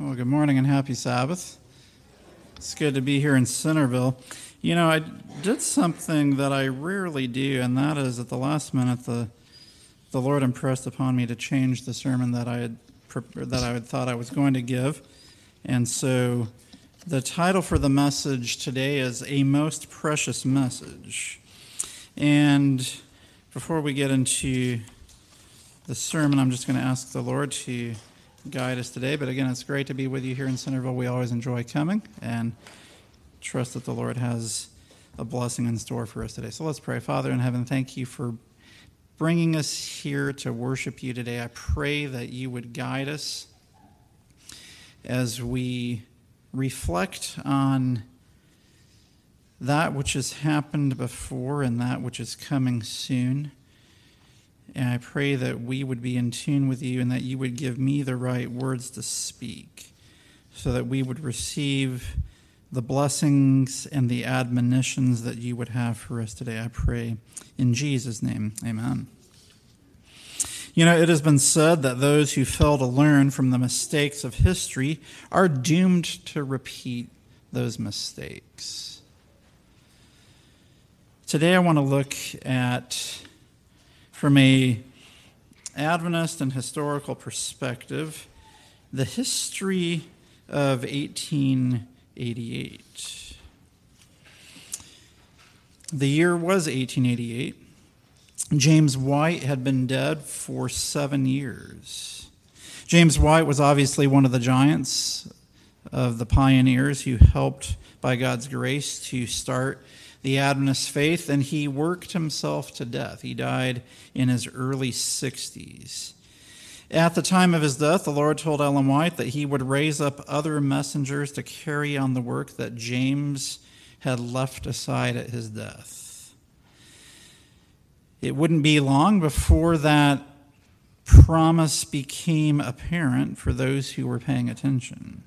Well, good morning and happy Sabbath. It's good to be here in Centerville. You know, I did something that I rarely do, and that is at the last minute, the the Lord impressed upon me to change the sermon that I had that I had thought I was going to give, and so the title for the message today is "A Most Precious Message." And before we get into the sermon, I'm just going to ask the Lord to guide us today. But again, it's great to be with you here in Centerville. We always enjoy coming and trust that the Lord has a blessing in store for us today. So let's pray. Father in heaven, thank you for bringing us here to worship you today. I pray that you would guide us as we reflect on that which has happened before and that which is coming soon. And I pray that we would be in tune with you and that you would give me the right words to speak so that we would receive the blessings and the admonitions that you would have for us today. I pray in Jesus' name. Amen. You know, it has been said that those who fail to learn from the mistakes of history are doomed to repeat those mistakes. Today, I want to look at from a Adventist and historical perspective, the history of 1888. The year was 1888. James White had been dead for seven years. James White was obviously one of the giants of the pioneers who helped, by God's grace, to start the Adventist faith, and he worked himself to death. He died in his early 60s. At the time of his death, the Lord told Ellen White that he would raise up other messengers to carry on the work that James had left aside at his death. It wouldn't be long before that promise became apparent for those who were paying attention.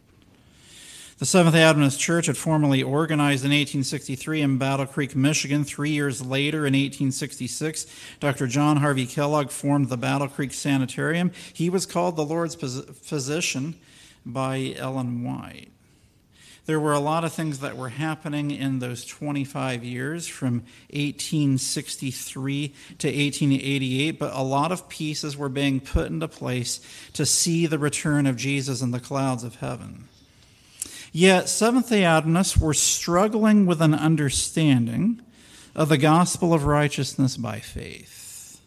The Seventh day Adventist Church had formally organized in 1863 in Battle Creek, Michigan. Three years later, in 1866, Dr. John Harvey Kellogg formed the Battle Creek Sanitarium. He was called the Lord's physician by Ellen White. There were a lot of things that were happening in those 25 years from 1863 to 1888, but a lot of pieces were being put into place to see the return of Jesus in the clouds of heaven. Yet, Seventh day Adventists were struggling with an understanding of the gospel of righteousness by faith.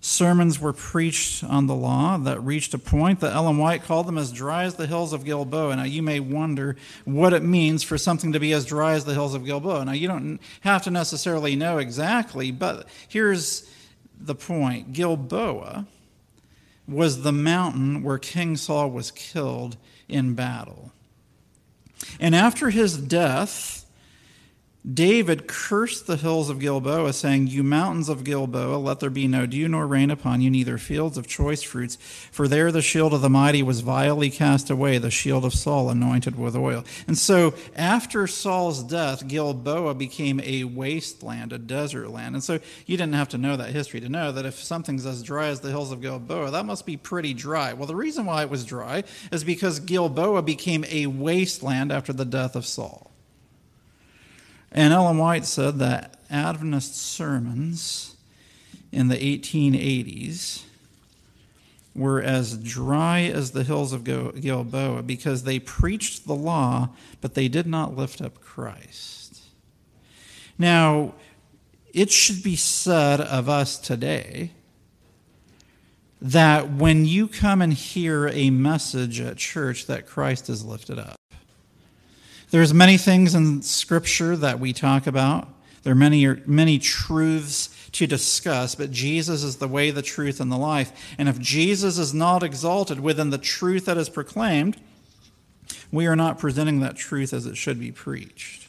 Sermons were preached on the law that reached a point that Ellen White called them as dry as the hills of Gilboa. Now, you may wonder what it means for something to be as dry as the hills of Gilboa. Now, you don't have to necessarily know exactly, but here's the point Gilboa was the mountain where King Saul was killed in battle. And after his death, David cursed the hills of Gilboa, saying, You mountains of Gilboa, let there be no dew nor rain upon you, neither fields of choice fruits. For there the shield of the mighty was vilely cast away, the shield of Saul anointed with oil. And so after Saul's death, Gilboa became a wasteland, a desert land. And so you didn't have to know that history to know that if something's as dry as the hills of Gilboa, that must be pretty dry. Well, the reason why it was dry is because Gilboa became a wasteland after the death of Saul. And Ellen White said that Adventist sermons in the 1880s were as dry as the hills of Gilboa because they preached the law, but they did not lift up Christ. Now, it should be said of us today that when you come and hear a message at church that Christ is lifted up, there's many things in Scripture that we talk about. There are many, many truths to discuss, but Jesus is the way, the truth, and the life. And if Jesus is not exalted within the truth that is proclaimed, we are not presenting that truth as it should be preached.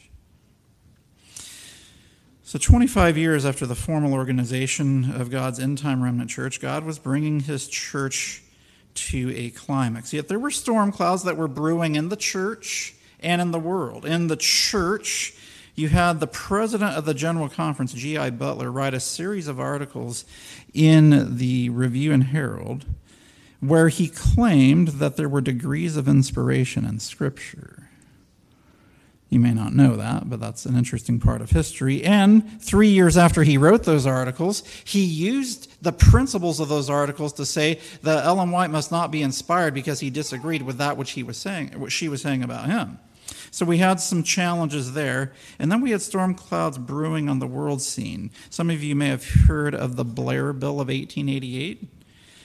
So, 25 years after the formal organization of God's end time remnant church, God was bringing his church to a climax. Yet there were storm clouds that were brewing in the church and in the world. In the church, you had the president of the General Conference, G.I. Butler, write a series of articles in the Review and Herald where he claimed that there were degrees of inspiration in Scripture. You may not know that, but that's an interesting part of history. And three years after he wrote those articles, he used the principles of those articles to say that Ellen White must not be inspired because he disagreed with that which he was saying, what she was saying about him. So we had some challenges there. And then we had storm clouds brewing on the world scene. Some of you may have heard of the Blair Bill of 1888.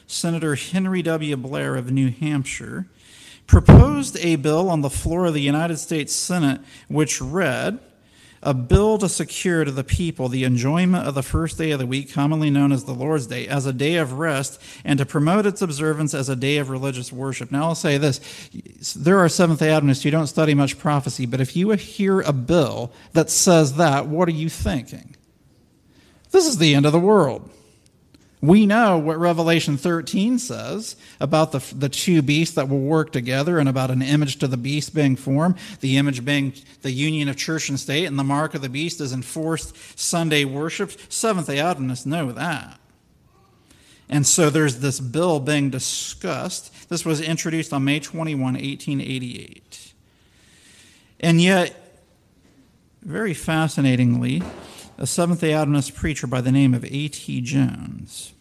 Senator Henry W. Blair of New Hampshire proposed a bill on the floor of the United States Senate which read, a bill to secure to the people the enjoyment of the first day of the week, commonly known as the Lord's Day, as a day of rest, and to promote its observance as a day of religious worship. Now, I'll say this there are Seventh day Adventists who don't study much prophecy, but if you hear a bill that says that, what are you thinking? This is the end of the world. We know what Revelation 13 says about the, the two beasts that will work together and about an image to the beast being formed, the image being the union of church and state, and the mark of the beast is enforced Sunday worship. Seventh day Adventists know that. And so there's this bill being discussed. This was introduced on May 21, 1888. And yet, very fascinatingly, a Seventh day Adventist preacher by the name of A.T. Jones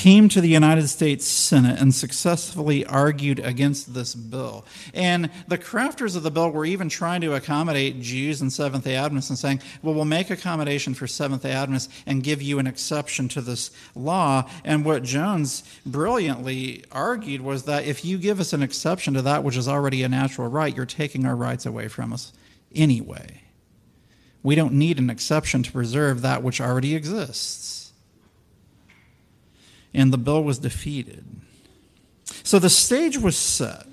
came to the United States Senate and successfully argued against this bill. And the crafters of the bill were even trying to accommodate Jews and Seventh day Adventists and saying, well, we'll make accommodation for Seventh day Adventists and give you an exception to this law. And what Jones brilliantly argued was that if you give us an exception to that which is already a natural right, you're taking our rights away from us anyway. We don't need an exception to preserve that which already exists and the bill was defeated. So the stage was set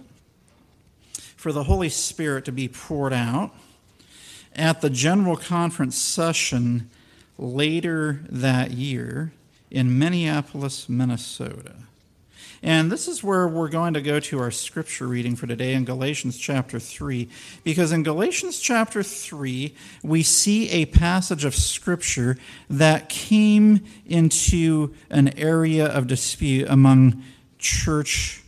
for the Holy Spirit to be poured out at the General Conference session later that year in Minneapolis, Minnesota. And this is where we're going to go to our scripture reading for today in Galatians chapter 3. Because in Galatians chapter 3, we see a passage of scripture that came into an area of dispute among church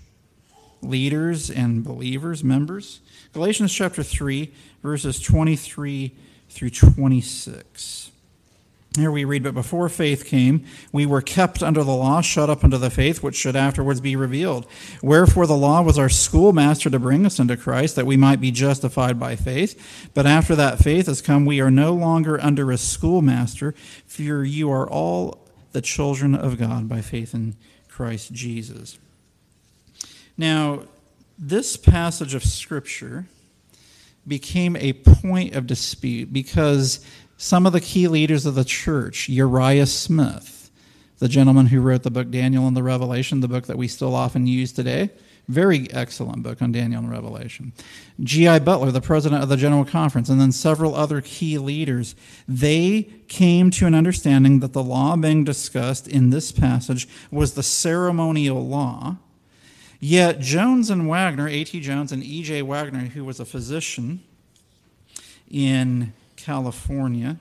leaders and believers, members. Galatians chapter 3, verses 23 through 26. Here we read, But before faith came, we were kept under the law, shut up under the faith, which should afterwards be revealed. Wherefore the law was our schoolmaster to bring us into Christ, that we might be justified by faith. But after that faith has come, we are no longer under a schoolmaster, for you are all the children of God by faith in Christ Jesus. Now, this passage of Scripture became a point of dispute because some of the key leaders of the church, Uriah Smith, the gentleman who wrote the book Daniel and the Revelation, the book that we still often use today. Very excellent book on Daniel and Revelation. G.I. Butler, the president of the General Conference, and then several other key leaders, they came to an understanding that the law being discussed in this passage was the ceremonial law. Yet Jones and Waggoner, A.T. Jones and E.J. Waggoner, who was a physician in California,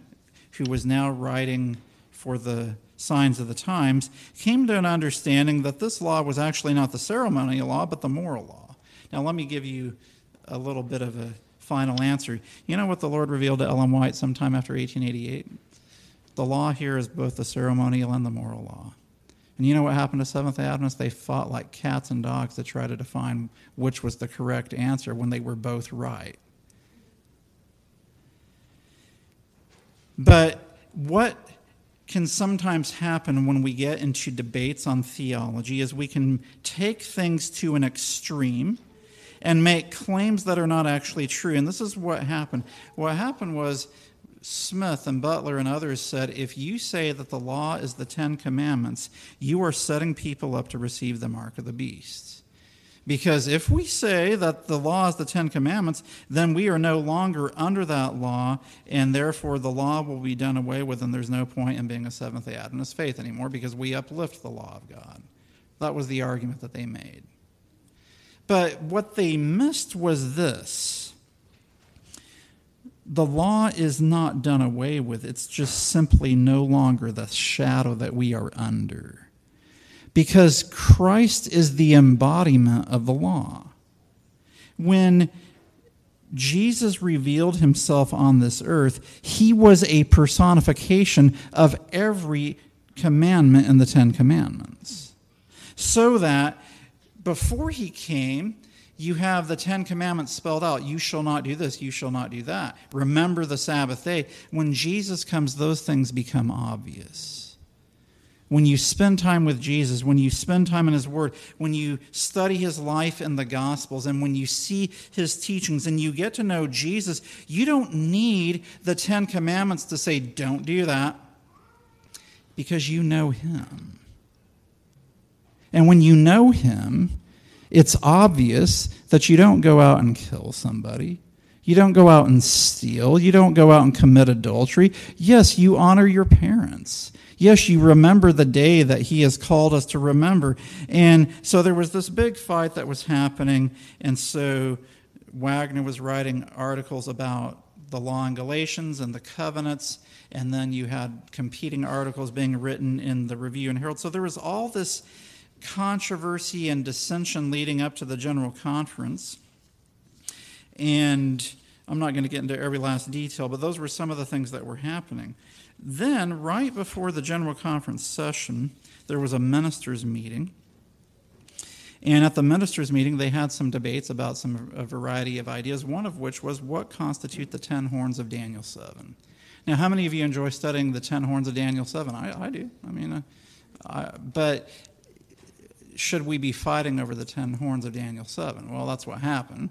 who was now writing for the Signs of the Times, came to an understanding that this law was actually not the ceremonial law, but the moral law. Now, let me give you a little bit of a final answer. You know what the Lord revealed to Ellen White sometime after 1888? The law here is both the ceremonial and the moral law. And you know what happened to Seventh Adventists? They fought like cats and dogs to try to define which was the correct answer when they were both right. But what can sometimes happen when we get into debates on theology is we can take things to an extreme and make claims that are not actually true. And this is what happened. What happened was Smith and Butler and others said if you say that the law is the Ten Commandments, you are setting people up to receive the mark of the beast. Because if we say that the law is the Ten Commandments, then we are no longer under that law, and therefore the law will be done away with, and there's no point in being a Seventh day Adventist faith anymore because we uplift the law of God. That was the argument that they made. But what they missed was this the law is not done away with, it's just simply no longer the shadow that we are under. Because Christ is the embodiment of the law. When Jesus revealed himself on this earth, he was a personification of every commandment in the Ten Commandments. So that before he came, you have the Ten Commandments spelled out. You shall not do this, you shall not do that. Remember the Sabbath day. When Jesus comes, those things become obvious when you spend time with Jesus, when you spend time in His Word, when you study His life in the Gospels, and when you see His teachings and you get to know Jesus, you don't need the Ten Commandments to say, don't do that, because you know Him. And when you know Him, it's obvious that you don't go out and kill somebody. You don't go out and steal. You don't go out and commit adultery. Yes, you honor your parents. Yes, you remember the day that He has called us to remember. And so there was this big fight that was happening. And so Waggoner was writing articles about the law in Galatians and the covenants. And then you had competing articles being written in the Review and Herald. So there was all this controversy and dissension leading up to the General Conference. And I'm not going to get into every last detail, but those were some of the things that were happening. Then, right before the General Conference session, there was a ministers' meeting. And at the ministers' meeting, they had some debates about some a variety of ideas, one of which was what constitute the ten horns of Daniel 7. Now, how many of you enjoy studying the ten horns of Daniel 7? I, I do. I mean, uh, I, but should we be fighting over the ten horns of Daniel 7? Well, that's what happened.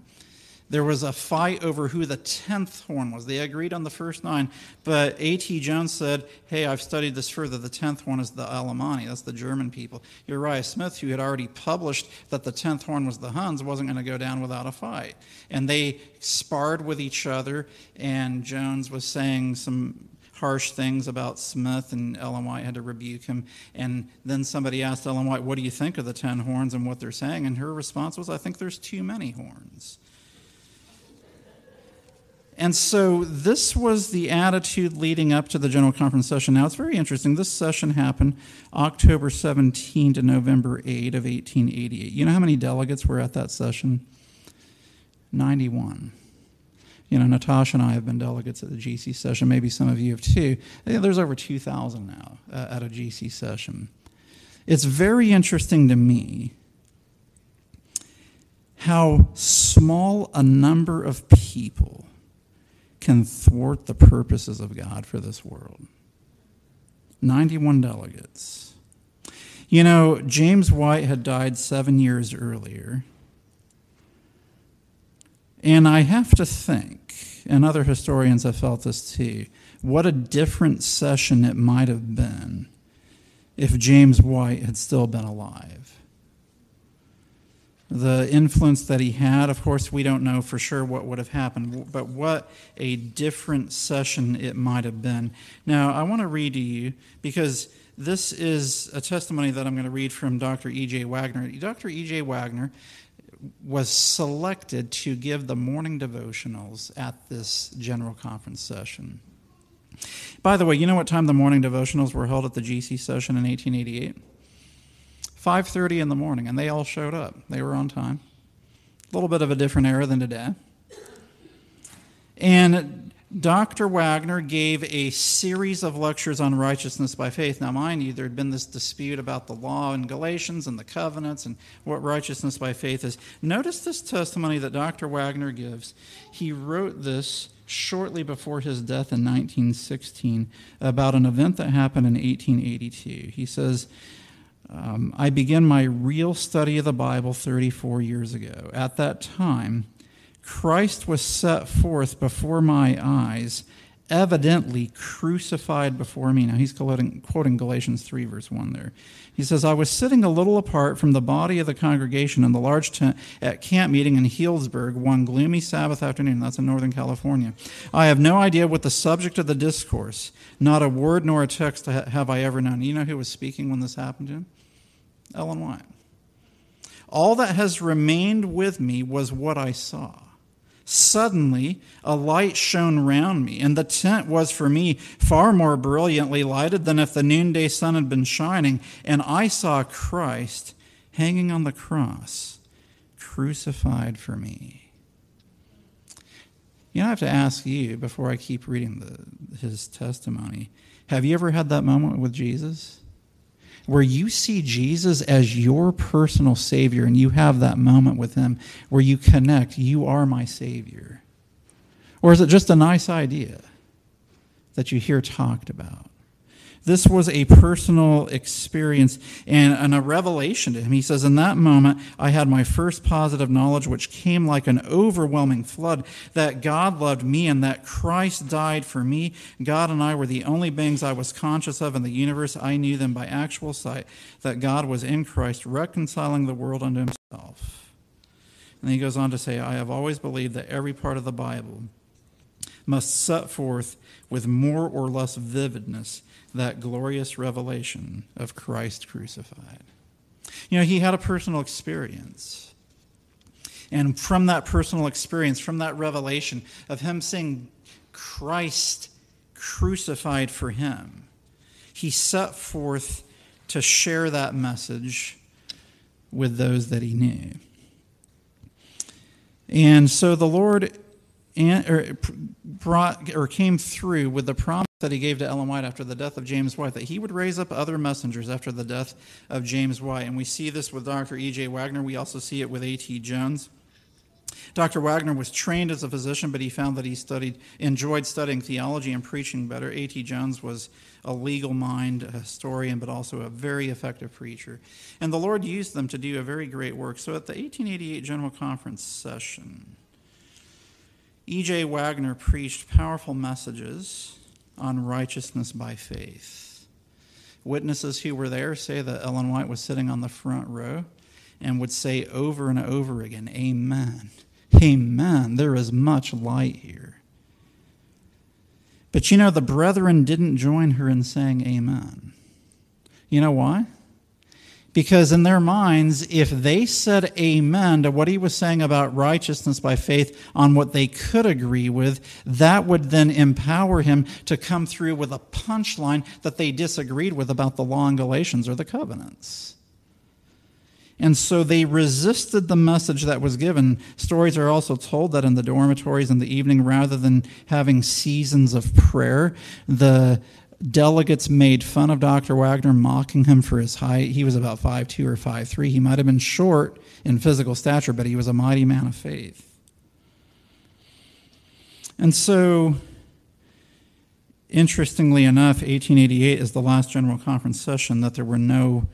There was a fight over who the 10th horn was. They agreed on the first nine, but A.T. Jones said, Hey, I've studied this further. The 10th one is the Alemanni, that's the German people. Uriah Smith, who had already published that the 10th horn was the Huns, wasn't going to go down without a fight. And they sparred with each other, and Jones was saying some harsh things about Smith, and Ellen White had to rebuke him. And then somebody asked Ellen White, What do you think of the 10 horns and what they're saying? And her response was, I think there's too many horns. And so this was the attitude leading up to the General Conference session. Now, it's very interesting. This session happened October 17 to November 8 of 1888. You know how many delegates were at that session? 91. You know, Natasha and I have been delegates at the GC session. Maybe some of you have too. There's over 2,000 now uh, at a GC session. It's very interesting to me how small a number of people can thwart the purposes of God for this world. 91 delegates. You know, James White had died seven years earlier. And I have to think, and other historians have felt this too, what a different session it might have been if James White had still been alive the influence that he had. Of course, we don't know for sure what would have happened, but what a different session it might have been. Now, I want to read to you because this is a testimony that I'm going to read from Dr. E.J. Waggoner. Dr. E.J. Waggoner was selected to give the morning devotionals at this general conference session. By the way, you know what time the morning devotionals were held at the GC session in 1888? 5:30 in the morning, and they all showed up. They were on time. A little bit of a different era than today. And Dr. Waggoner gave a series of lectures on righteousness by faith. Now, mind you, there had been this dispute about the law in Galatians and the covenants and what righteousness by faith is. Notice this testimony that Dr. Waggoner gives. He wrote this shortly before his death in 1916 about an event that happened in 1882. He says, um, I began my real study of the Bible 34 years ago. At that time, Christ was set forth before my eyes, evidently crucified before me. Now, he's quoting, Galatians 3, verse 1 there. He says, I was sitting a little apart from the body of the congregation in the large tent at camp meeting in Healdsburg one gloomy Sabbath afternoon. That's in Northern California. I have no idea what the subject of the discourse, not a word nor a text have I ever known. You know who was speaking when this happened to him? Ellen White. All that has remained with me was what I saw. Suddenly, a light shone round me, and the tent was for me far more brilliantly lighted than if the noonday sun had been shining. And I saw Christ hanging on the cross, crucified for me. You know, I have to ask you before I keep reading the, his testimony have you ever had that moment with Jesus? Where you see Jesus as your personal Savior and you have that moment with Him where you connect, you are my Savior. Or is it just a nice idea that you hear talked about? This was a personal experience and, and, a revelation to him. He says, In that moment, I had my first positive knowledge, which came like an overwhelming flood, that God loved me and that Christ died for me. God and I were the only beings I was conscious of in the universe. I knew them by actual sight, that God was in Christ, reconciling the world unto himself. And he goes on to say, I have always believed that every part of the Bible must set forth with more or less vividness that glorious revelation of Christ crucified. You know, he had a personal experience. And from that personal experience, from that revelation of him seeing Christ crucified for him, he set forth to share that message with those that he knew. And so the Lord brought or came through with the promise that he gave to Ellen White after the death of James White that he would raise up other messengers after the death of James White. And we see this with Dr. E.J. Waggoner. We also see it with A.T. Jones. Dr. Waggoner was trained as a physician, but he found that he studied, enjoyed studying theology and preaching better. A.T. Jones was a legal mind, a historian, but also a very effective preacher. And the Lord used them to do a very great work. So at the 1888 General Conference session, E.J. Waggoner preached powerful messages on righteousness by faith. Witnesses who were there say that Ellen White was sitting on the front row and would say over and over again, Amen. Amen. There is much light here. But you know, the brethren didn't join her in saying Amen. You know why? Because in their minds, if they said amen to what he was saying about righteousness by faith on what they could agree with, that would then empower him to come through with a punchline that they disagreed with about the law in Galatians or the covenants. And so they resisted the message that was given. Stories are also told that in the dormitories in the evening, rather than having seasons of prayer, the delegates made fun of Dr. Waggoner, mocking him for his height. He was about 5'2 or 5'3. He might have been short in physical stature, but he was a mighty man of faith. And so, interestingly enough, 1888 is the last General Conference session that there were no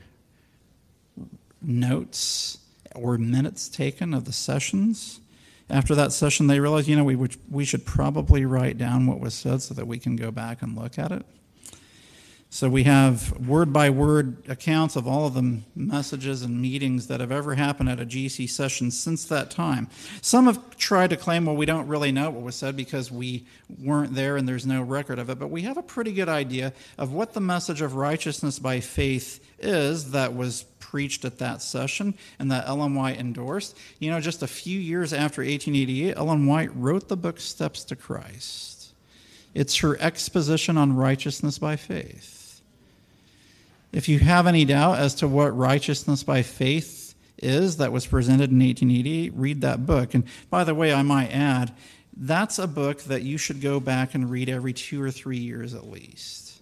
notes or minutes taken of the sessions. After that session, they realized, you know, we, we should probably write down what was said so that we can go back and look at it. So we have word by word accounts of all of the messages and meetings that have ever happened at a GC session since that time. Some have tried to claim, well, we don't really know what was said because we weren't there and there's no record of it, but we have a pretty good idea of what the message of righteousness by faith is that was preached at that session and that Ellen White endorsed. You know, just a few years after 1888, Ellen White wrote the book Steps to Christ. It's her exposition on righteousness by faith. If you have any doubt as to what righteousness by faith is that was presented in 1888, read that book. And by the way, I might add, that's a book that you should go back and read every two or three years at least.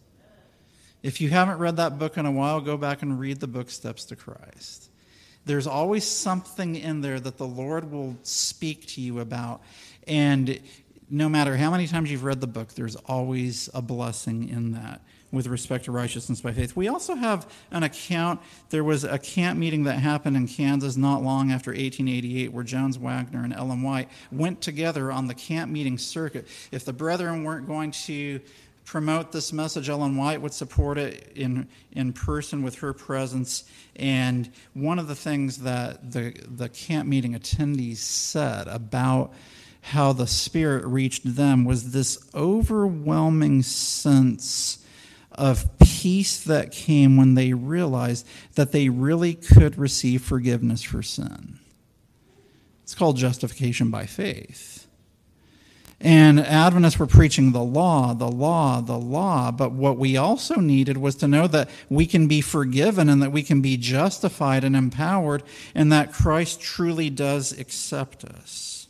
If you haven't read that book in a while, go back and read the book Steps to Christ. There's always something in there that the Lord will speak to you about. And no matter how many times you've read the book, there's always a blessing in that with respect to righteousness by faith. We also have an account. There was a camp meeting that happened in Kansas not long after 1888 where Jones Waggoner and Ellen White went together on the camp meeting circuit. If the brethren weren't going to promote this message, Ellen White would support it in, in person with her presence. And one of the things that the, the camp meeting attendees said about how the Spirit reached them was this overwhelming sense of peace that came when they realized that they really could receive forgiveness for sin. It's called justification by faith. And Adventists were preaching the law, the law, the law. But what we also needed was to know that we can be forgiven and that we can be justified and empowered, and that Christ truly does accept us.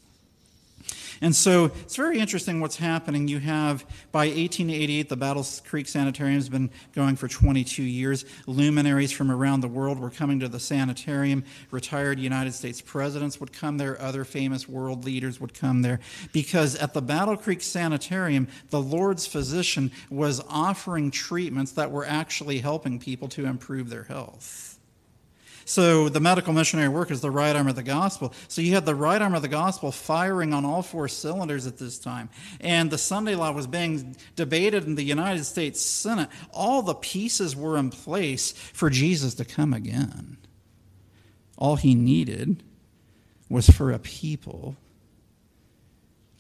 And so it's very interesting what's happening. You have, by 1888, the Battle Creek Sanitarium has been going for 22 years. Luminaries from around the world were coming to the sanitarium. Retired United States presidents would come there, other famous world leaders would come there. Because at the Battle Creek Sanitarium, the Lord's physician was offering treatments that were actually helping people to improve their health. So the medical missionary work is the right arm of the gospel. So you had the right arm of the gospel firing on all four cylinders at this time. And the Sunday law was being debated in the United States Senate. All the pieces were in place for Jesus to come again. All he needed was for a people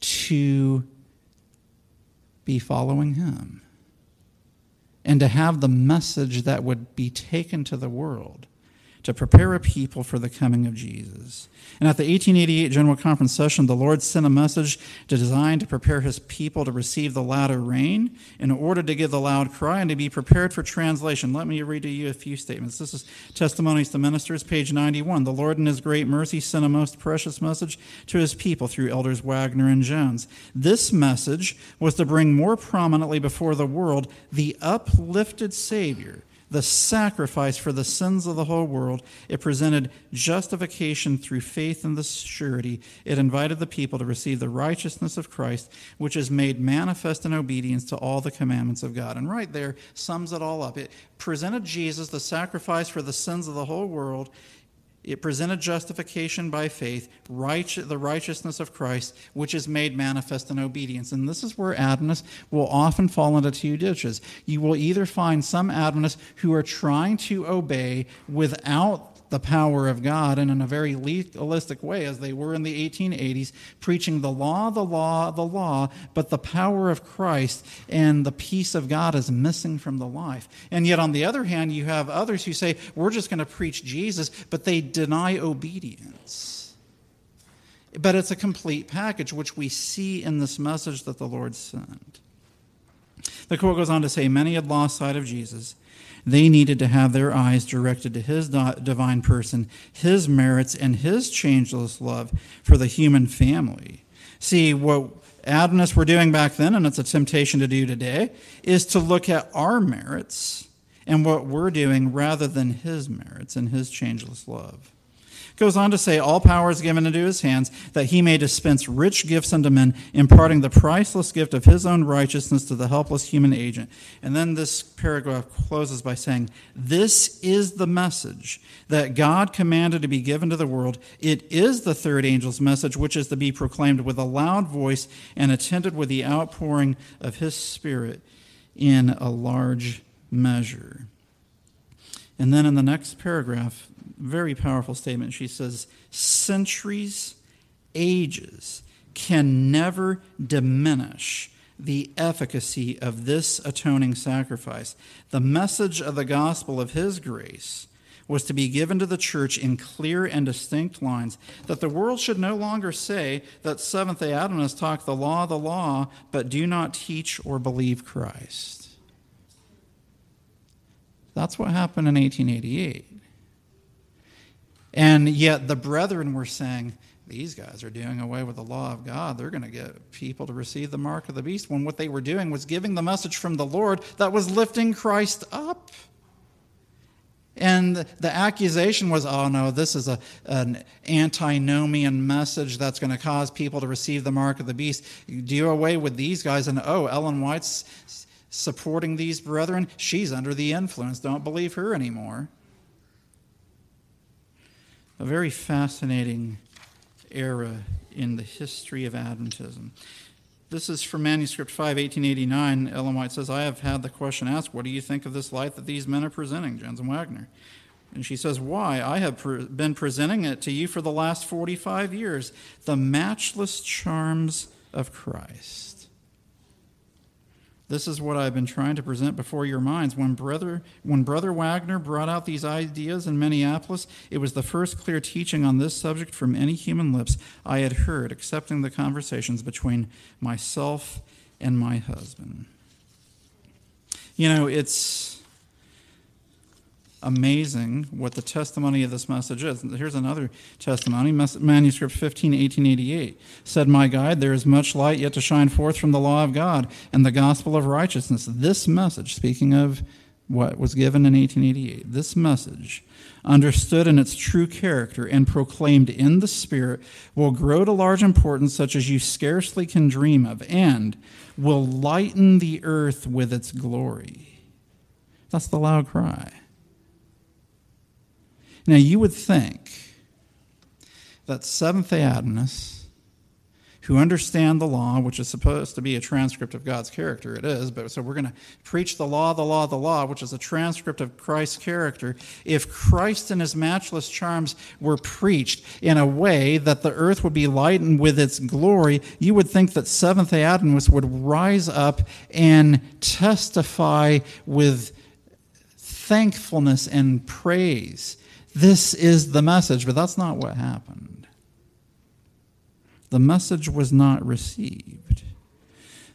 to be following him and to have the message that would be taken to the world to prepare a people for the coming of Jesus. And at the 1888 General Conference session, the Lord sent a message designed to prepare his people to receive the latter rain in order to give the loud cry and to be prepared for translation. Let me read to you a few statements. This is Testimonies to Ministers, page 91. The Lord, in his great mercy, sent a most precious message to his people through elders Waggoner and Jones. This message was to bring more prominently before the world the uplifted Savior the sacrifice for the sins of the whole world. It presented justification through faith in the surety. It invited the people to receive the righteousness of Christ, which is made manifest in obedience to all the commandments of God. And right there sums it all up. It presented Jesus, the sacrifice for the sins of the whole world. It presented justification by faith, right, the righteousness of Christ, which is made manifest in obedience. And this is where Adventists will often fall into two ditches. You will either find some Adventists who are trying to obey without the power of God and in a very legalistic way, as they were in the 1880s, preaching the law, the law, the law, but the power of Christ and the peace of God is missing from the life. And yet, on the other hand, you have others who say, we're just going to preach Jesus, but they deny obedience. But it's a complete package, which we see in this message that the Lord sent. The quote goes on to say, Many had lost sight of Jesus they needed to have their eyes directed to his divine person, his merits, and his changeless love for the human family. See, what Adventists were doing back then, and it's a temptation to do today, is to look at our merits and what we're doing rather than his merits and his changeless love. Goes on to say, All power is given into his hands, that he may dispense rich gifts unto men, imparting the priceless gift of his own righteousness to the helpless human agent. And then this paragraph closes by saying, This is the message that God commanded to be given to the world. It is the third angel's message, which is to be proclaimed with a loud voice and attended with the outpouring of his Spirit in a large measure. And then in the next paragraph, very powerful statement. She says, Centuries, ages can never diminish the efficacy of this atoning sacrifice. The message of the gospel of His grace was to be given to the church in clear and distinct lines, that the world should no longer say that Seventh day Adventists talk the law, the law, but do not teach or believe Christ. That's what happened in 1888. And yet the brethren were saying, these guys are doing away with the law of God. They're going to get people to receive the mark of the beast when what they were doing was giving the message from the Lord that was lifting Christ up. And the accusation was, oh no, this is a, an antinomian message that's going to cause people to receive the mark of the beast. You do away with these guys, and oh, Ellen White's supporting these brethren. She's under the influence. Don't believe her anymore a very fascinating era in the history of Adventism. This is from Manuscript 5, 1889. Ellen White says, I have had the question asked, What do you think of this light that these men are presenting, Jones and Waggoner? And she says, Why? I have pre- been presenting it to you for the last 45 years the matchless charms of Christ This is what I've been trying to present before your minds. When brother, when brother Waggoner brought out these ideas in Minneapolis, it was the first clear teaching on this subject from any human lips I had heard, excepting the conversations between myself and my husband. You know, it's amazing what the testimony of this message is. Here's another testimony, manuscript 15, 1888. Said my guide, there is much light yet to shine forth from the law of God and the gospel of righteousness. This message, speaking of what was given in 1888, this message, understood in its true character and proclaimed in the Spirit, will grow to large importance such as you scarcely can dream of, and will lighten the earth with its glory. That's the loud cry. Now, you would think that Seventh day Adventists who understand the law, which is supposed to be a transcript of God's character, it is, but so we're going to preach the law, the law, the law, which is a transcript of Christ's character. If Christ and his matchless charms were preached in a way that the earth would be lightened with its glory, you would think that Seventh day Adventists would rise up and testify with thankfulness and praise this is the message, but that's not what happened. The message was not received.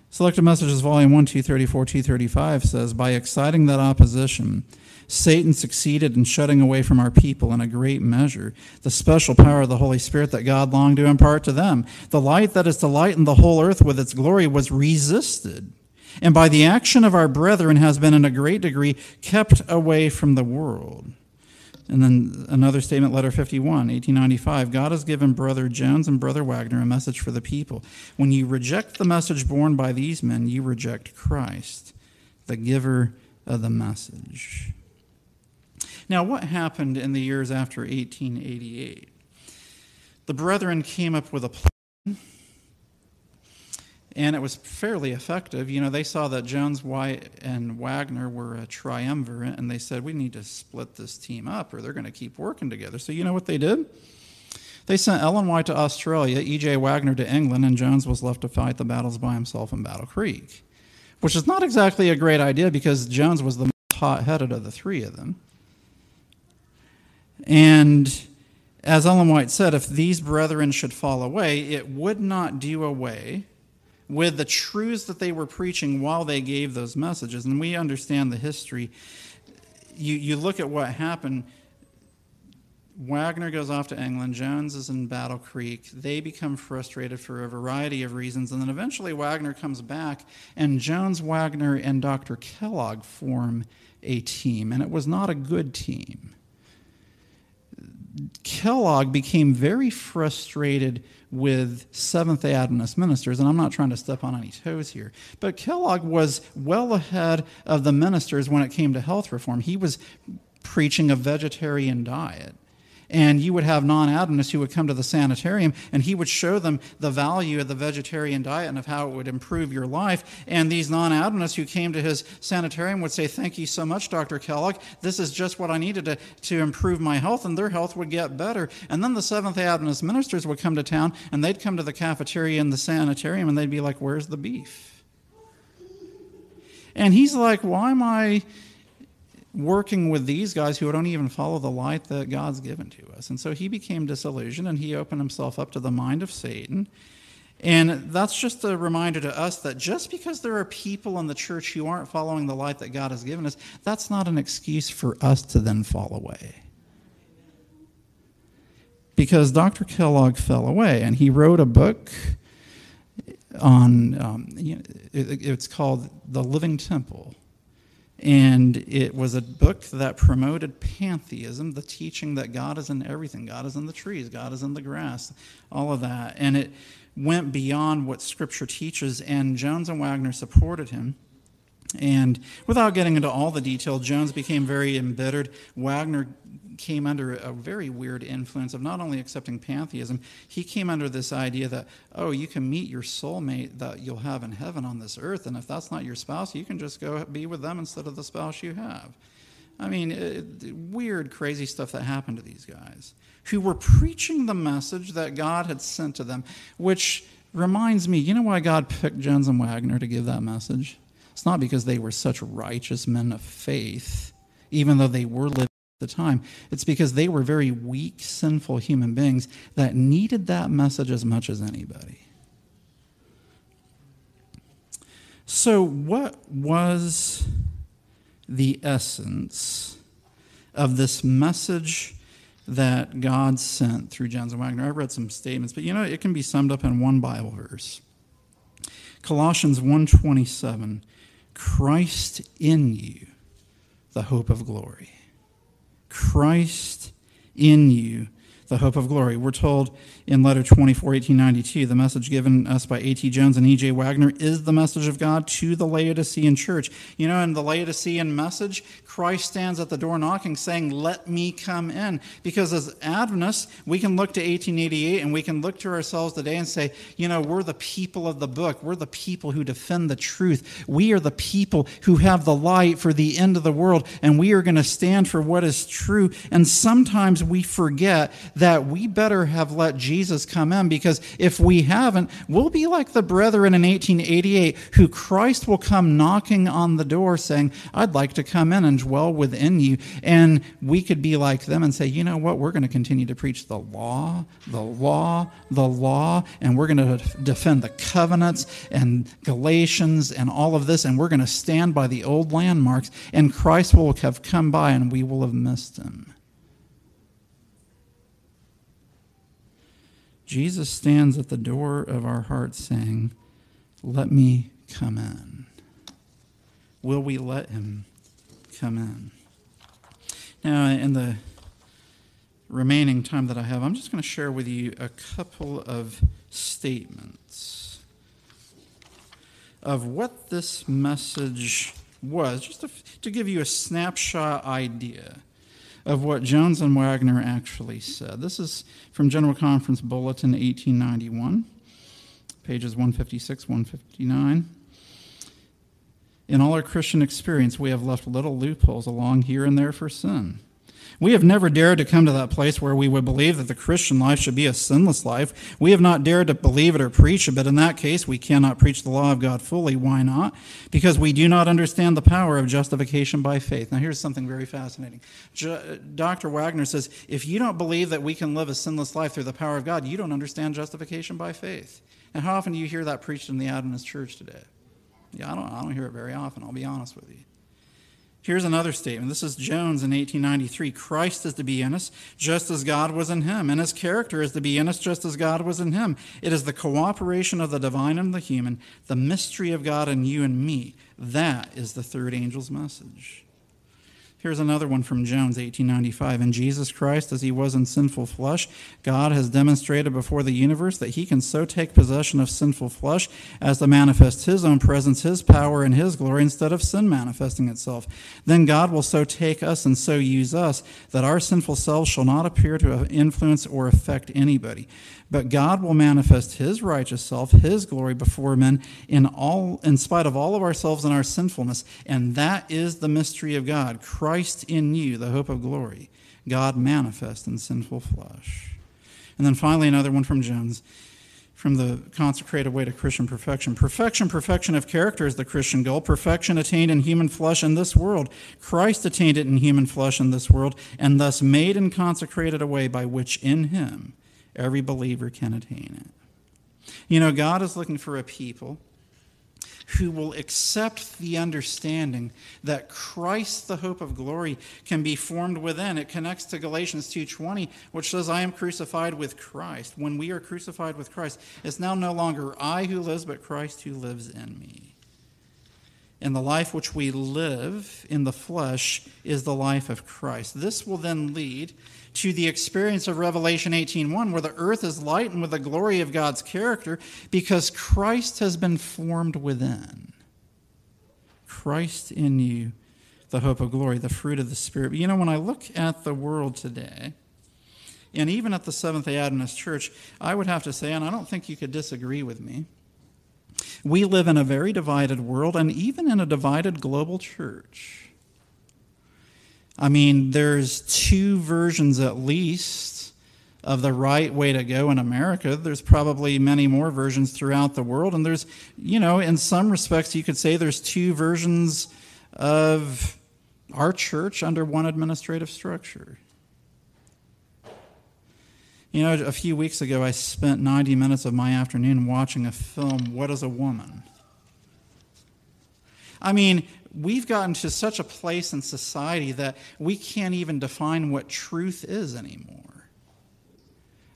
Selected Messages, Volume 1, 234, 235 says, By exciting that opposition, Satan succeeded in shutting away from our people in a great measure the special power of the Holy Spirit that God longed to impart to them. The light that is to lighten the whole earth with its glory was resisted, and by the action of our brethren has been in a great degree kept away from the world. And then another statement, letter 51, 1895. God has given Brother Jones and Brother Waggoner a message for the people. When you reject the message borne by these men, you reject Christ, the giver of the message. Now, what happened in the years after 1888? The brethren came up with a plan and it was fairly effective. You know, they saw that Jones, White, and Waggoner were a triumvirate, and they said, we need to split this team up or they're going to keep working together. So, you know what they did? They sent Ellen White to Australia, E.J. Waggoner to England, and Jones was left to fight the battles by himself in Battle Creek, which is not exactly a great idea because Jones was the most hot headed of the three of them. And as Ellen White said, if these brethren should fall away, it would not do away with the truths that they were preaching while they gave those messages. And we understand the history. You, you look at what happened. Waggoner goes off to England. Jones is in Battle Creek. They become frustrated for a variety of reasons. And then eventually Waggoner comes back, and Jones, Waggoner, and Dr. Kellogg form a team. And it was not a good team. Kellogg became very frustrated with Seventh day Adventist ministers, and I'm not trying to step on any toes here, but Kellogg was well ahead of the ministers when it came to health reform. He was preaching a vegetarian diet. And you would have non Adventists who would come to the sanitarium and he would show them the value of the vegetarian diet and of how it would improve your life. And these non Adventists who came to his sanitarium would say, Thank you so much, Dr. Kellogg. This is just what I needed to, to improve my health, and their health would get better. And then the Seventh Adventist ministers would come to town and they'd come to the cafeteria in the sanitarium and they'd be like, Where's the beef? And he's like, Why am I working with these guys who don't even follow the light that God's given to us. And so he became disillusioned and he opened himself up to the mind of Satan. And that's just a reminder to us that just because there are people in the church who aren't following the light that God has given us, that's not an excuse for us to then fall away. Because Dr. Kellogg fell away and he wrote a book on, um, it's called The Living Temple. And it was a book that promoted pantheism, the teaching that God is in everything. God is in the trees, God is in the grass, all of that. And it went beyond what Scripture teaches, and Jones and Waggoner supported him. And without getting into all the detail, Jones became very embittered. Waggoner came under a very weird influence of not only accepting pantheism, he came under this idea that, oh, you can meet your soulmate that you'll have in heaven on this earth, and if that's not your spouse, you can just go be with them instead of the spouse you have. I mean, uh, it, weird, crazy stuff that happened to these guys who were preaching the message that God had sent to them, which reminds me, you know why God picked Jones and Waggoner to give that message? It's not because they were such righteous men of faith, even though they were living the time. It's because they were very weak, sinful human beings that needed that message as much as anybody. So, what was the essence of this message that God sent through Jones and Waggoner? I read some statements, but you know, it can be summed up in one Bible verse. Colossians 1:27 Christ in you the hope of glory Christ in you the hope of glory. We're told in letter 24 1892 the message given us by A.T. Jones and E.J. Waggoner is the message of God to the Laodicean church you know in the Laodicean message Christ stands at the door knocking saying let me come in because as Adventists we can look to 1888 and we can look to ourselves today and say you know we're the people of the book we're the people who defend the truth we are the people who have the light for the end of the world and we are going to stand for what is true and sometimes we forget that we better have let Jesus Jesus come in because if we haven't, we'll be like the brethren in 1888 who Christ will come knocking on the door saying, I'd like to come in and dwell within you. And we could be like them and say, you know what? We're going to continue to preach the law, the law, the law, and we're going to defend the covenants and Galatians and all of this, and we're going to stand by the old landmarks, and Christ will have come by and we will have missed him. Jesus stands at the door of our hearts saying, Let me come in. Will we let him come in? Now, in the remaining time that I have, I'm just going to share with you a couple of statements of what this message was, just to, to give you a snapshot idea of what Jones and Waggoner actually said. This is from General Conference Bulletin 1891, pages 156, 159. In all our Christian experience, we have left little loopholes along here and there for sin. We have never dared to come to that place where we would believe that the Christian life should be a sinless life. We have not dared to believe it or preach it, but in that case, we cannot preach the law of God fully. Why not? Because we do not understand the power of justification by faith. Now, here's something very fascinating. Uh, Dr. Waggoner says if you don't believe that we can live a sinless life through the power of God, you don't understand justification by faith. And how often do you hear that preached in the Adventist church today? Yeah, I don't, I don't hear it very often, I'll be honest with you. Here's another statement. This is Jones in 1893. Christ is to be in us just as God was in him, and his character is to be in us just as God was in him. It is the cooperation of the divine and the human, the mystery of God in you and me. That is the third angel's message. Here's another one from Jones, 1895. In Jesus Christ, as he was in sinful flesh, God has demonstrated before the universe that he can so take possession of sinful flesh as to manifest his own presence, his power, and his glory instead of sin manifesting itself. Then God will so take us and so use us that our sinful selves shall not appear to influence or affect anybody. But God will manifest his righteous self, his glory before men in all in spite of all of ourselves and our sinfulness. And that is the mystery of God. Christ in you, the hope of glory. God manifest in sinful flesh. And then finally another one from Jones from the consecrated way to Christian perfection. Perfection, perfection of character is the Christian goal. Perfection attained in human flesh in this world. Christ attained it in human flesh in this world, and thus made and consecrated a way by which in him Every believer can attain it. You know, God is looking for a people who will accept the understanding that Christ the hope of glory can be formed within. It connects to Galatians 2:20 which says I am crucified with Christ. When we are crucified with Christ, it's now no longer I who lives but Christ who lives in me. And the life which we live in the flesh is the life of Christ. This will then lead to the experience of Revelation 18:1 where the earth is lightened with the glory of God's character because Christ has been formed within. Christ in you, the hope of glory, the fruit of the spirit. But you know when I look at the world today, and even at the Seventh-day Adventist Church, I would have to say and I don't think you could disagree with me. We live in a very divided world and even in a divided global church. I mean, there's two versions at least of the right way to go in America. There's probably many more versions throughout the world. And there's, you know, in some respects, you could say there's two versions of our church under one administrative structure. You know, a few weeks ago, I spent 90 minutes of my afternoon watching a film, What is a Woman? I mean, we've gotten to such a place in society that we can't even define what truth is anymore.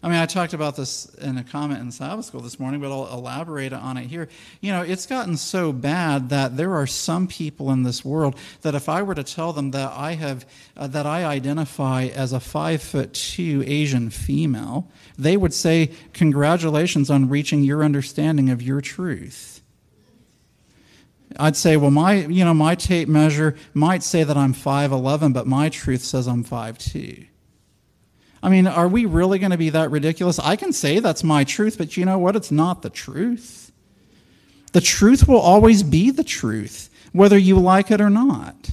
I mean, I talked about this in a comment in Sabbath school this morning, but I'll elaborate on it here. You know, it's gotten so bad that there are some people in this world that if I were to tell them that I have uh, that I identify as a five foot two Asian female, they would say, "Congratulations on reaching your understanding of your truth." I'd say, well, my you know my tape measure might say that I'm five eleven, but my truth says I'm five two. I mean, are we really going to be that ridiculous? I can say that's my truth, but you know what? It's not the truth. The truth will always be the truth, whether you like it or not.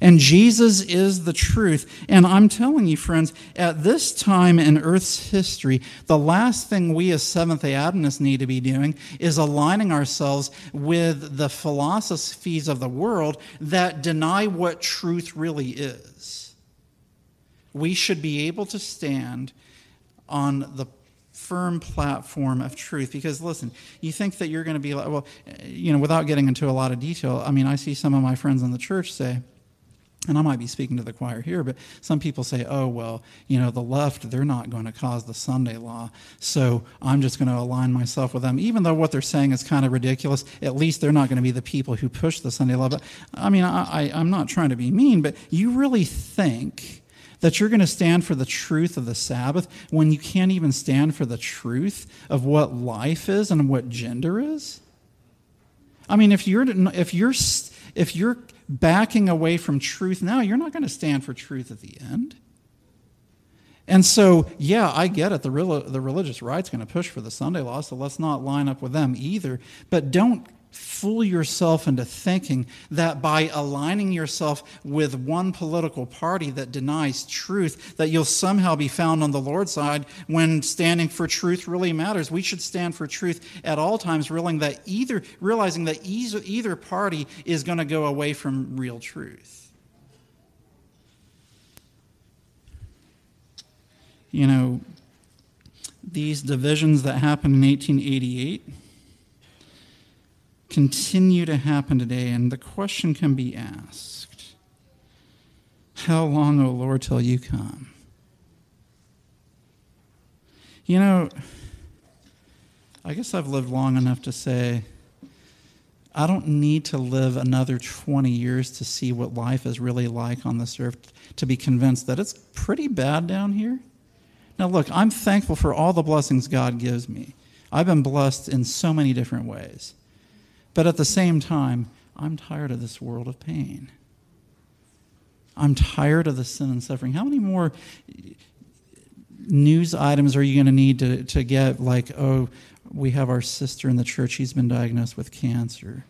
And Jesus is the truth. And I'm telling you, friends, at this time in Earth's history, the last thing we as Seventh day Adventists need to be doing is aligning ourselves with the philosophies of the world that deny what truth really is we should be able to stand on the firm platform of truth because listen you think that you're going to be like well you know without getting into a lot of detail i mean i see some of my friends in the church say and I might be speaking to the choir here, but some people say, oh, well, you know, the left, they're not going to cause the Sunday law, so I'm just going to align myself with them. Even though what they're saying is kind of ridiculous, at least they're not going to be the people who push the Sunday law. But I mean, I, I, I'm not trying to be mean, but you really think that you're going to stand for the truth of the Sabbath when you can't even stand for the truth of what life is and what gender is? I mean, if you're if you're if you're backing away from truth now, you're not going to stand for truth at the end. And so, yeah, I get it. The, real, the religious right's going to push for the Sunday law, so let's not line up with them either. But don't fool yourself into thinking that by aligning yourself with one political party that denies truth that you'll somehow be found on the lord's side when standing for truth really matters. We should stand for truth at all times realizing that either realizing that either, party is going to go away from real truth. You know these divisions that happened in 1888 continue to happen today, and the question can be asked How long, O Lord, till you come? You know, I guess I've lived long enough to say, I don't need to live another 20 years to see what life is really like on this earth to be convinced that it's pretty bad down here. Now, look, I'm thankful for all the blessings God gives me. I've been blessed in so many different ways. But at the same time, I'm tired of this world of pain. I'm tired of the sin and suffering. How many more news items are you going to need to, to get, like, oh, we have our sister in the church, he's been diagnosed with cancer.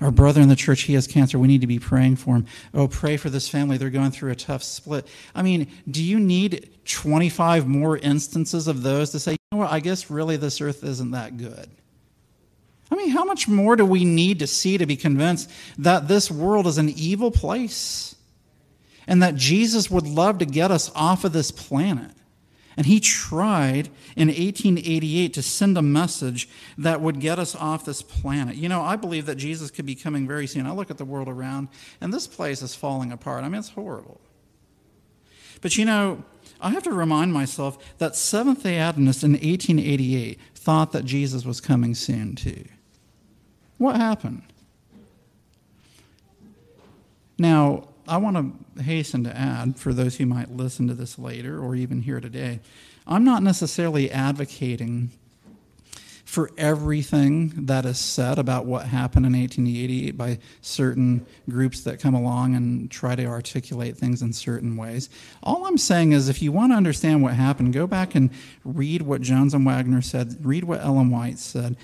Our brother in the church, he has cancer. We need to be praying for him. Oh, pray for this family. They're going through a tough split. I mean, do you need 25 more instances of those to say, you know what, I guess really this earth isn't that good? I mean, how much more do we need to see to be convinced that this world is an evil place and that Jesus would love to get us off of this planet? And he tried in 1888 to send a message that would get us off this planet. You know, I believe that Jesus could be coming very soon. I look at the world around, and this place is falling apart. I mean, it's horrible. But you know, I have to remind myself that Seventh day Adventists in 1888 thought that Jesus was coming soon, too. What happened? Now, I want to hasten to add, for those who might listen to this later or even here today, I'm not necessarily advocating for everything that is said about what happened in 1888 by certain groups that come along and try to articulate things in certain ways. All I'm saying is if you want to understand what happened, go back and read what Jones and Waggoner said, read what Ellen White said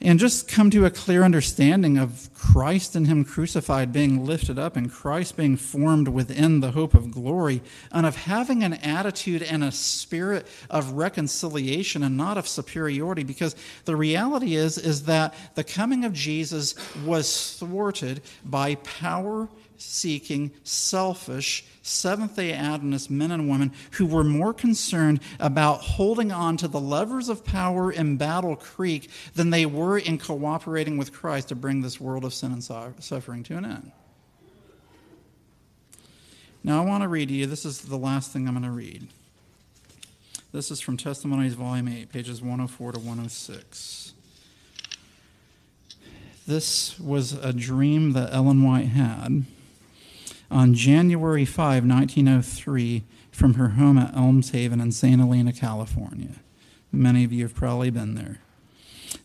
and just come to a clear understanding of Christ and Him crucified being lifted up and Christ being formed within the hope of glory, and of having an attitude and a spirit of reconciliation and not of superiority. Because the reality is, is that the coming of Jesus was thwarted by power seeking, selfish, Seventh day Adventist men and women who were more concerned about holding on to the levers of power in Battle Creek than they were in cooperating with Christ to bring this world of sin and suffering to an end. Now, I want to read to you, this is the last thing I'm going to read. This is from Testimonies, Volume 8, pages 104 to 106. This was a dream that Ellen White had on January 5, 1903, from her home at Elmshaven in St. Helena, California. Many of you have probably been there.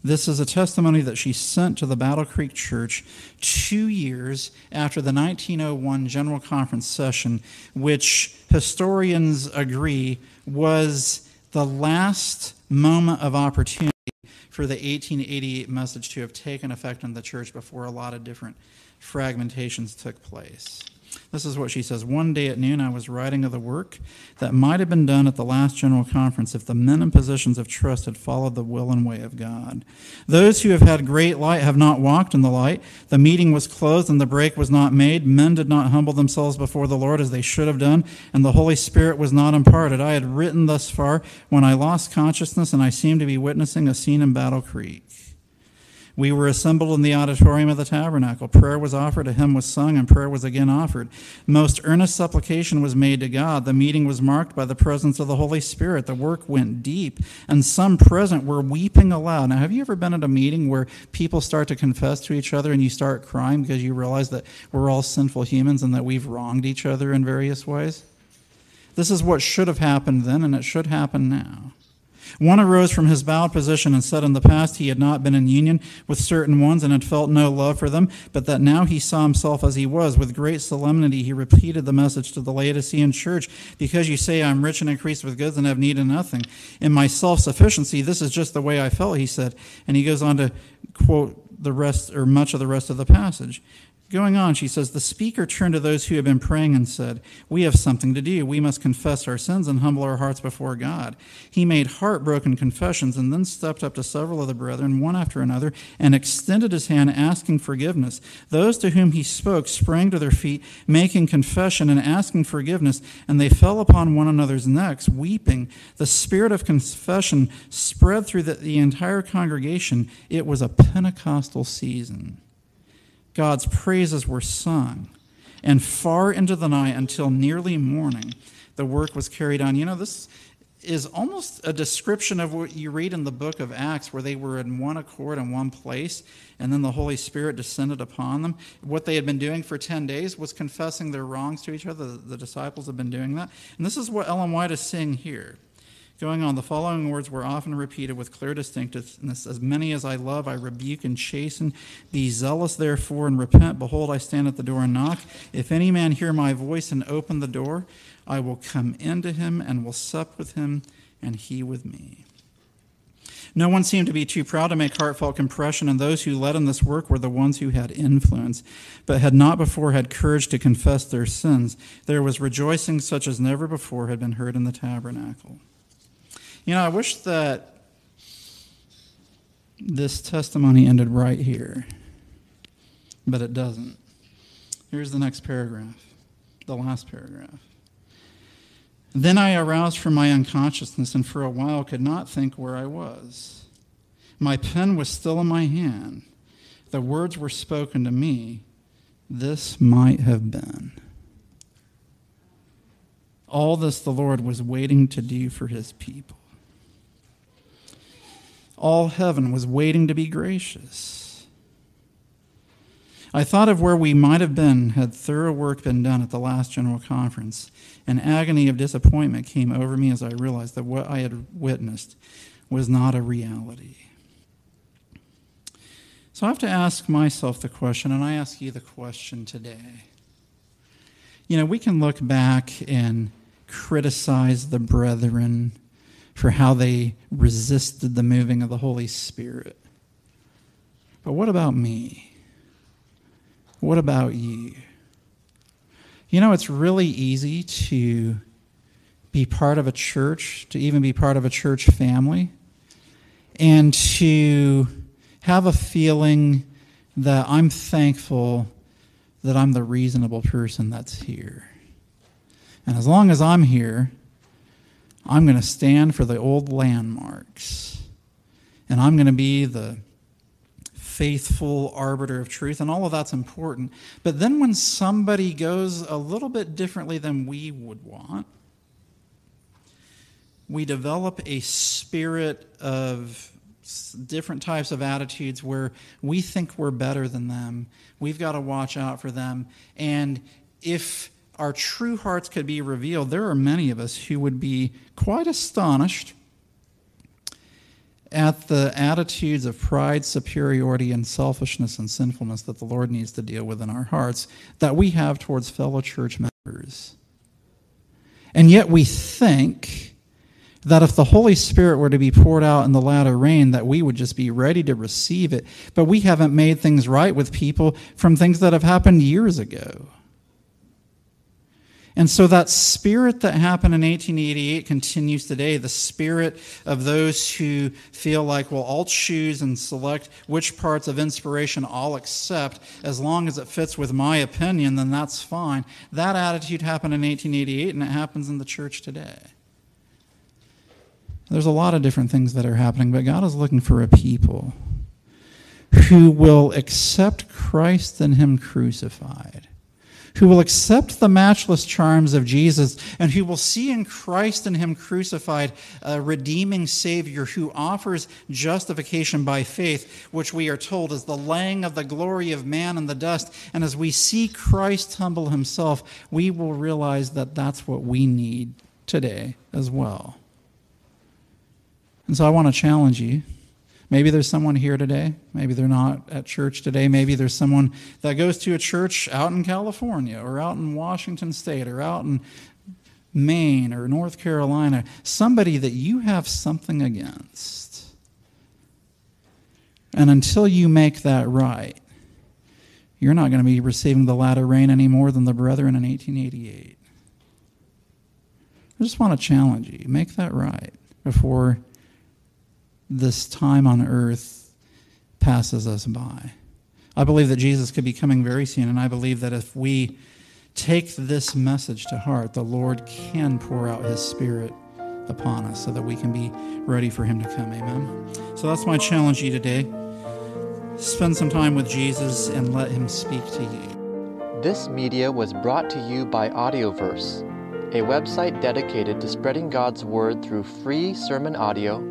This is a testimony that she sent to the Battle Creek Church two years after the 1901 General Conference session, which historians agree was the last moment of opportunity for the 1888 message to have taken effect in the church before a lot of different fragmentations took place. This is what she says. One day at noon, I was writing of the work that might have been done at the last general conference if the men in positions of trust had followed the will and way of God. Those who have had great light have not walked in the light. The meeting was closed and the break was not made. Men did not humble themselves before the Lord as they should have done, and the Holy Spirit was not imparted. I had written thus far when I lost consciousness, and I seemed to be witnessing a scene in Battle Creek. We were assembled in the auditorium of the tabernacle. Prayer was offered, a hymn was sung, and prayer was again offered. Most earnest supplication was made to God. The meeting was marked by the presence of the Holy Spirit. The work went deep, and some present were weeping aloud. Now, have you ever been at a meeting where people start to confess to each other and you start crying because you realize that we're all sinful humans and that we've wronged each other in various ways? This is what should have happened then, and it should happen now. One arose from his bowed position and said in the past he had not been in union with certain ones and had felt no love for them, but that now he saw himself as he was. With great solemnity he repeated the message to the Laodicean church Because you say I'm rich and increased with goods and have need of nothing. In my self sufficiency, this is just the way I felt, he said. And he goes on to quote the rest or much of the rest of the passage. Going on, she says, The speaker turned to those who had been praying and said, We have something to do. We must confess our sins and humble our hearts before God. He made heartbroken confessions and then stepped up to several of the brethren, one after another, and extended his hand, asking forgiveness. Those to whom he spoke sprang to their feet, making confession and asking forgiveness, and they fell upon one another's necks, weeping. The spirit of confession spread through the, the entire congregation. It was a Pentecostal season. God's praises were sung. And far into the night until nearly morning, the work was carried on. You know, this is almost a description of what you read in the book of Acts, where they were in one accord in one place, and then the Holy Spirit descended upon them. What they had been doing for 10 days was confessing their wrongs to each other. The disciples have been doing that. And this is what Ellen White is saying here. Going on, the following words were often repeated with clear distinctness As many as I love, I rebuke and chasten. Be zealous, therefore, and repent. Behold, I stand at the door and knock. If any man hear my voice and open the door, I will come into him and will sup with him, and he with me. No one seemed to be too proud to make heartfelt confession, and those who led in this work were the ones who had influence, but had not before had courage to confess their sins. There was rejoicing such as never before had been heard in the tabernacle. You know, I wish that this testimony ended right here, but it doesn't. Here's the next paragraph, the last paragraph. Then I aroused from my unconsciousness and for a while could not think where I was. My pen was still in my hand. The words were spoken to me. This might have been. All this the Lord was waiting to do for his people all heaven was waiting to be gracious. I thought of where we might have been had thorough work been done at the last General Conference. An agony of disappointment came over me as I realized that what I had witnessed was not a reality. So I have to ask myself the question, and I ask you the question today. You know, we can look back and criticize the brethren for how they resisted the moving of the Holy Spirit. But what about me? What about you? You know, it's really easy to be part of a church, to even be part of a church family, and to have a feeling that I'm thankful that I'm the reasonable person that's here. And as long as I'm here, I'm going to stand for the old landmarks. And I'm going to be the faithful arbiter of truth, and all of that's important. But then when somebody goes a little bit differently than we would want, we develop a spirit of different types of attitudes where we think we're better than them. We've got to watch out for them. And if our true hearts could be revealed, there are many of us who would be quite astonished at the attitudes of pride, superiority, and selfishness and sinfulness that the Lord needs to deal with in our hearts that we have towards fellow church members. And yet we think that if the Holy Spirit were to be poured out in the latter rain, that we would just be ready to receive it. But we haven't made things right with people from things that have happened years ago. And so that spirit that happened in 1888 continues today. The spirit of those who feel like, well, I'll choose and select which parts of inspiration I'll accept as long as it fits with my opinion, then that's fine. That attitude happened in 1888 and it happens in the church today. There's a lot of different things that are happening, but God is looking for a people who will accept Christ and Him crucified, who will accept the matchless charms of Jesus, and who will see in Christ and Him crucified a redeeming Savior who offers justification by faith, which we are told is the laying of the glory of man in the dust. And as we see Christ humble Himself, we will realize that that's what we need today as well. And so I want to challenge you. Maybe there's someone here today. Maybe they're not at church today. Maybe there's someone that goes to a church out in California or out in Washington State or out in Maine or North Carolina. Somebody that you have something against. And until you make that right, you're not going to be receiving the latter rain any more than the brethren in 1888. I just want to challenge you. Make that right before this time on earth passes us by. I believe that Jesus could be coming very soon, and I believe that if we take this message to heart, the Lord can pour out His Spirit upon us so that we can be ready for Him to come. Amen. So that's my challenge to you today. Spend some time with Jesus and let Him speak to you. This media was brought to you by Audioverse, a website dedicated to spreading God's Word through free sermon audio